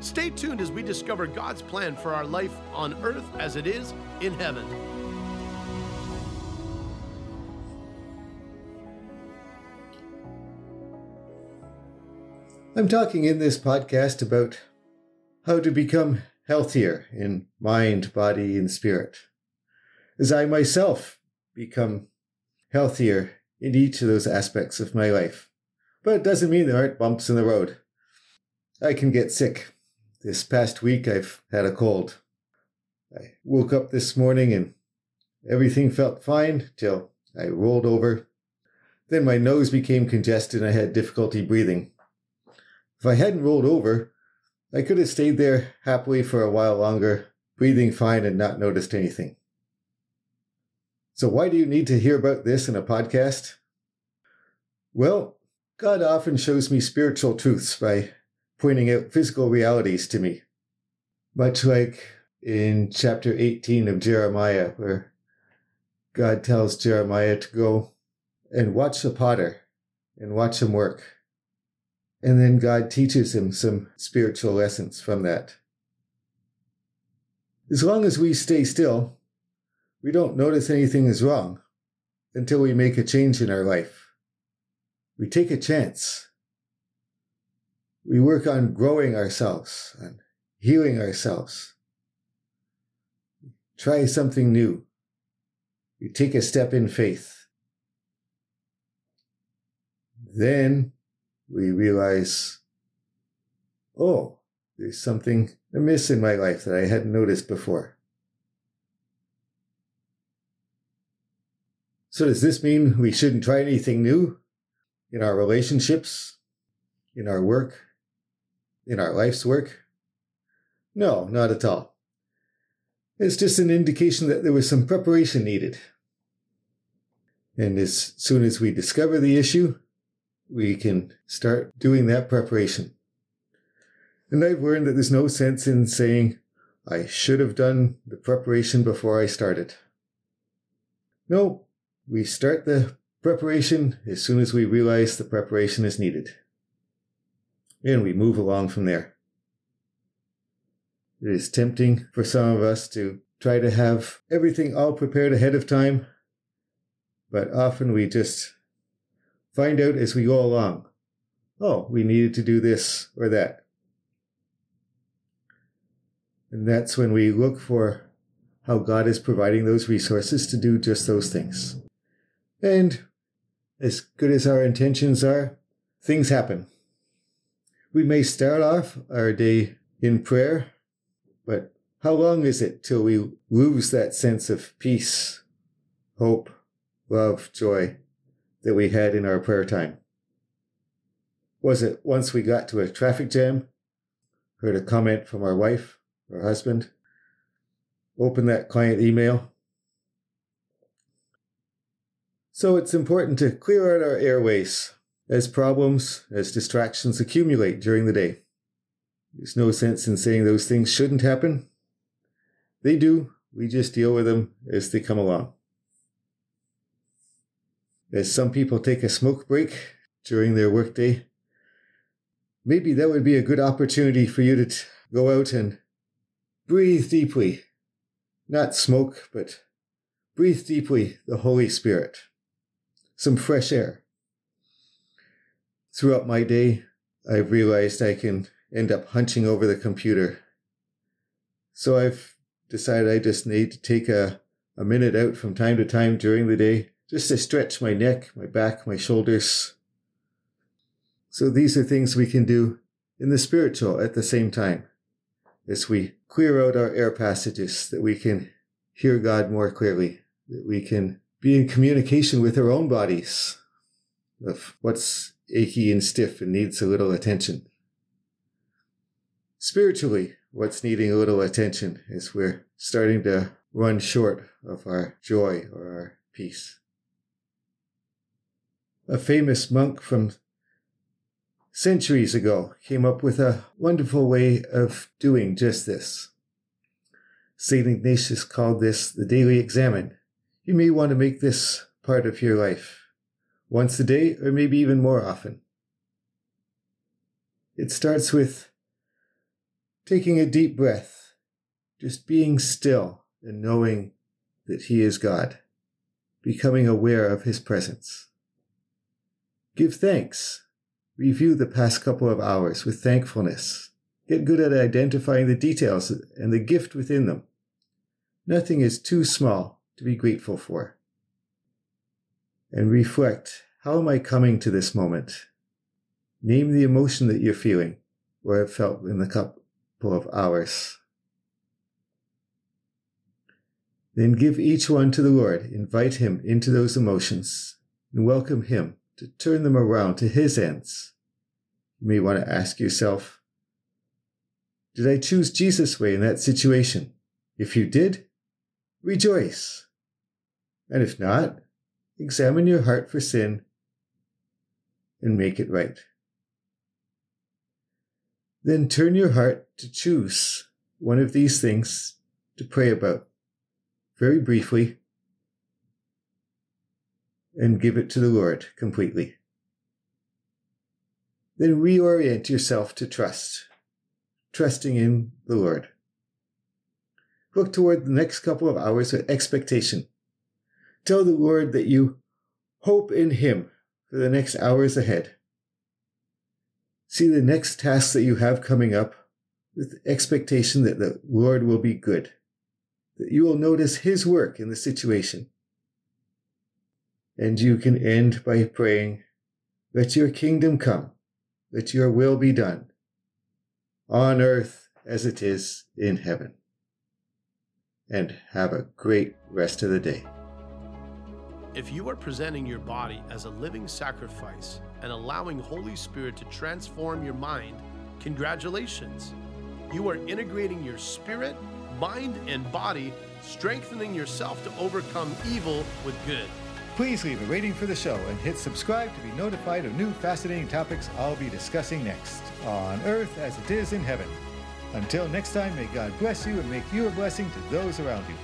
Stay tuned as we discover God's plan for our life on earth as it is in heaven. I'm talking in this podcast about how to become healthier in mind, body, and spirit. As I myself become healthier in each of those aspects of my life. But it doesn't mean there aren't bumps in the road. I can get sick. This past week I've had a cold. I woke up this morning and everything felt fine till I rolled over. Then my nose became congested and I had difficulty breathing. If I hadn't rolled over, I could have stayed there happily for a while longer, breathing fine and not noticed anything. So, why do you need to hear about this in a podcast? Well, God often shows me spiritual truths by pointing out physical realities to me. Much like in chapter 18 of Jeremiah, where God tells Jeremiah to go and watch the potter and watch him work. And then God teaches him some spiritual lessons from that. As long as we stay still, we don't notice anything is wrong until we make a change in our life. We take a chance we work on growing ourselves and healing ourselves. Try something new. We take a step in faith. Then we realize, oh, there's something amiss in my life that I hadn't noticed before. So, does this mean we shouldn't try anything new in our relationships, in our work, in our life's work? No, not at all. It's just an indication that there was some preparation needed. And as soon as we discover the issue, we can start doing that preparation. And I've learned that there's no sense in saying, I should have done the preparation before I started. No, we start the preparation as soon as we realize the preparation is needed and we move along from there. It is tempting for some of us to try to have everything all prepared ahead of time, but often we just find out as we go along oh, we needed to do this or that. And that's when we look for how God is providing those resources to do just those things. And as good as our intentions are, things happen. We may start off our day in prayer, but how long is it till we lose that sense of peace, hope, love, joy that we had in our prayer time? Was it once we got to a traffic jam, heard a comment from our wife or husband, open that client email? So it's important to clear out our airways as problems, as distractions accumulate during the day. There's no sense in saying those things shouldn't happen. They do. We just deal with them as they come along. As some people take a smoke break during their workday, maybe that would be a good opportunity for you to t- go out and breathe deeply. Not smoke, but breathe deeply the Holy Spirit. Some fresh air throughout my day, I've realized I can end up hunching over the computer. So I've decided I just need to take a, a minute out from time to time during the day just to stretch my neck, my back, my shoulders. So these are things we can do in the spiritual at the same time as we clear out our air passages, that we can hear God more clearly, that we can be in communication with our own bodies of what's achy and stiff and needs a little attention. Spiritually, what's needing a little attention is we're starting to run short of our joy or our peace. A famous monk from centuries ago came up with a wonderful way of doing just this. St. Ignatius called this the daily examen. You may want to make this part of your life once a day or maybe even more often. It starts with taking a deep breath, just being still and knowing that He is God, becoming aware of His presence. Give thanks. Review the past couple of hours with thankfulness. Get good at identifying the details and the gift within them. Nothing is too small to be grateful for. And reflect how am I coming to this moment? Name the emotion that you're feeling or have felt in the couple of hours. Then give each one to the Lord, invite Him into those emotions, and welcome Him to turn them around to His ends. You may want to ask yourself Did I choose Jesus' way in that situation? If you did, rejoice. And if not, examine your heart for sin and make it right. Then turn your heart to choose one of these things to pray about very briefly and give it to the Lord completely. Then reorient yourself to trust, trusting in the Lord. Look toward the next couple of hours with expectation. Tell the Lord that you hope in Him for the next hours ahead. See the next tasks that you have coming up with expectation that the Lord will be good, that you will notice His work in the situation. And you can end by praying, Let your kingdom come, let your will be done, on earth as it is in heaven. And have a great rest of the day. If you are presenting your body as a living sacrifice and allowing Holy Spirit to transform your mind, congratulations. You are integrating your spirit, mind, and body, strengthening yourself to overcome evil with good. Please leave a rating for the show and hit subscribe to be notified of new fascinating topics I'll be discussing next on earth as it is in heaven. Until next time, may God bless you and make you a blessing to those around you.